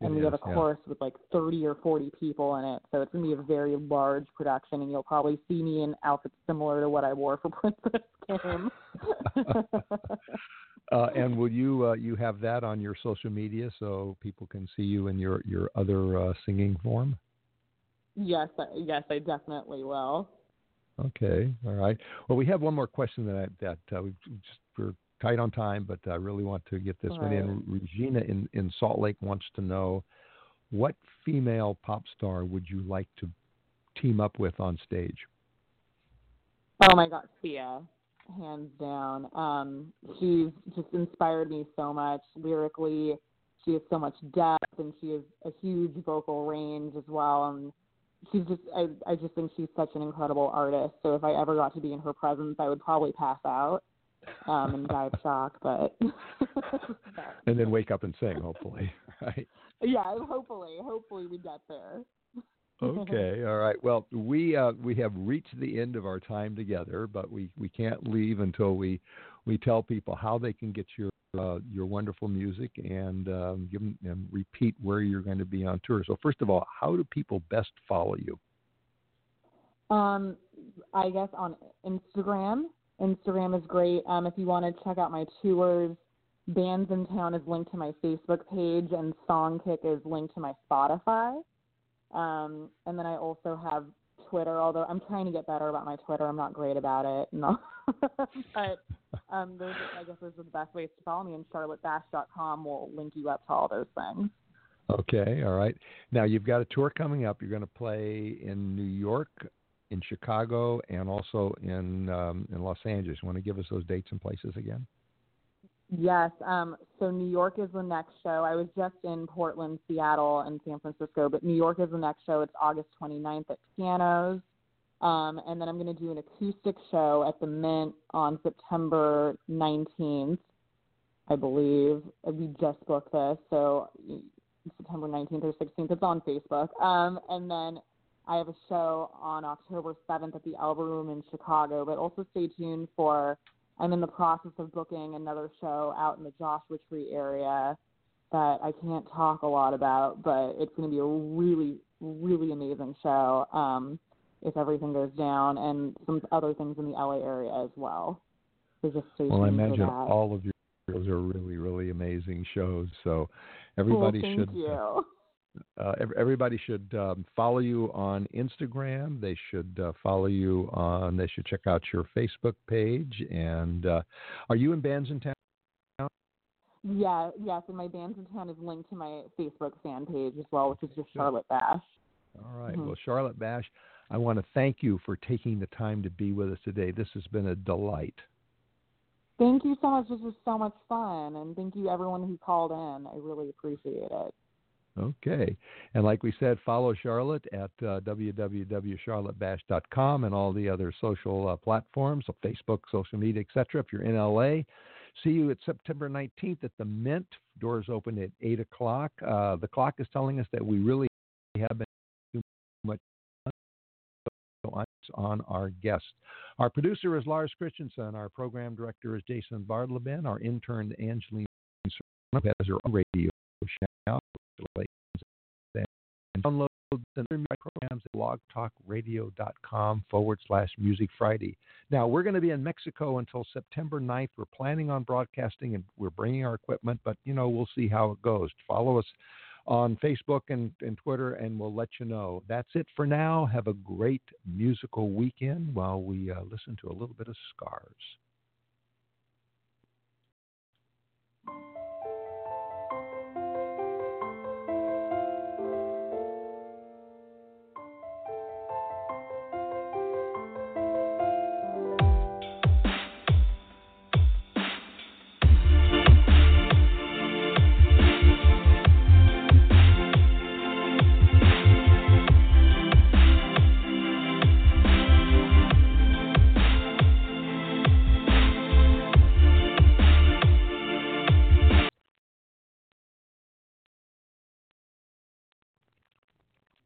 And It we have a is, yeah. course with like 30 or 40 people in it. So it's going to be a very large production, and you'll probably see me in outfits similar to what I wore for <laughs> Princess Game. <laughs> Uh, and will you uh, you have that on your social media so people can see you in your your other uh, singing form? Yes, I, yes, I definitely will. Okay, all right. Well, we have one more question that I, that uh, we just we're tight on time, but I really want to get this one in. Regina in in Salt Lake wants to know what female pop star would you like to team up with on stage? Oh my God, Sia, hands down. Um, she's just inspired me so much lyrically. She has so much depth, and she has a huge vocal range as well. And she's just, I, I just think she's such an incredible artist. So if I ever got to be in her presence, I would probably pass out um, and die of shock. But <laughs> And then wake up and sing, hopefully, <laughs> right? yeah, hopefully, hopefully we get there. <laughs> Okay, all right. Well, we uh, we have reached the end of our time together, but we, we can't leave until we we tell people how they can get your uh, your wonderful music and um, give them, and repeat where you're going to be on tour. So first of all, how do people best follow you? Um, I guess on Instagram. Instagram is great. Um, if you want to check out my tours, Bands in Town is linked to my Facebook page, and Songkick is linked to my Spotify. Um, and then I also have Twitter, although I'm trying to get better about my Twitter. I'm not great about it. <laughs> No. but um, those I guess those are the best ways to follow me. And charlottebash.com will link you up to all those things. Okay, all right. Now you've got a tour coming up. You're going to play in New York, in Chicago, and also in um, in Los Angeles. You want to give us those dates and places again? Yes. Um, so New York is the next show. I was just in Portland, Seattle, and San Francisco, but New York is the next show. It's August 29th at Pianos. Um, and then I'm going to do an acoustic show at the Mint on September 19th, I believe. We just booked this, so September 19th or 16th. It's on Facebook. Um, and then I have a show on October 7th at the Elbo Room in Chicago, but also stay tuned for I'm in the process of booking another show out in the Joshua Tree area that I can't talk a lot about, but it's going to be a really, really amazing show um, if everything goes down, and some other things in the LA area as well. So just stay Well, I imagine all of your shows are really, really amazing shows. So everybody thank should you. uh, everybody should um, follow you on Instagram. They should uh, follow you on. They should check out your Facebook page. And uh, are you in Bands in Town? Yeah, yes, and my Bands in Town is linked to my Facebook fan page as well, which is just Charlotte Bash. All right. Mhm. Well, Charlotte Bash, I want to thank you for taking the time to be with us today. This has been a delight. Thank you so much. This was so much fun, and thank you everyone who called in. I really appreciate it. Okay. And like we said, follow Charlotte at uh, www.charlottebash.com and all the other social uh, platforms, so Facebook, social media, etc. If you're in LA, see you at September 19th at the Mint. Doors open at 8 o'clock. Uh, the clock is telling us that we really have been on our guest. Our producer is Lars Christensen. Our program director is Jason Bardleben. Our intern, Angeline Serrano, has her own radio show. And download the programs at blogtalkradio.com forward slash music Friday. Now, we're going to be in Mexico until September 9th. We're planning on broadcasting and we're bringing our equipment, but, you know, we'll see how it goes. Follow us on Facebook and, and Twitter, and we'll let you know. That's it for now. Have a great musical weekend while we uh, listen to a little bit of Scars.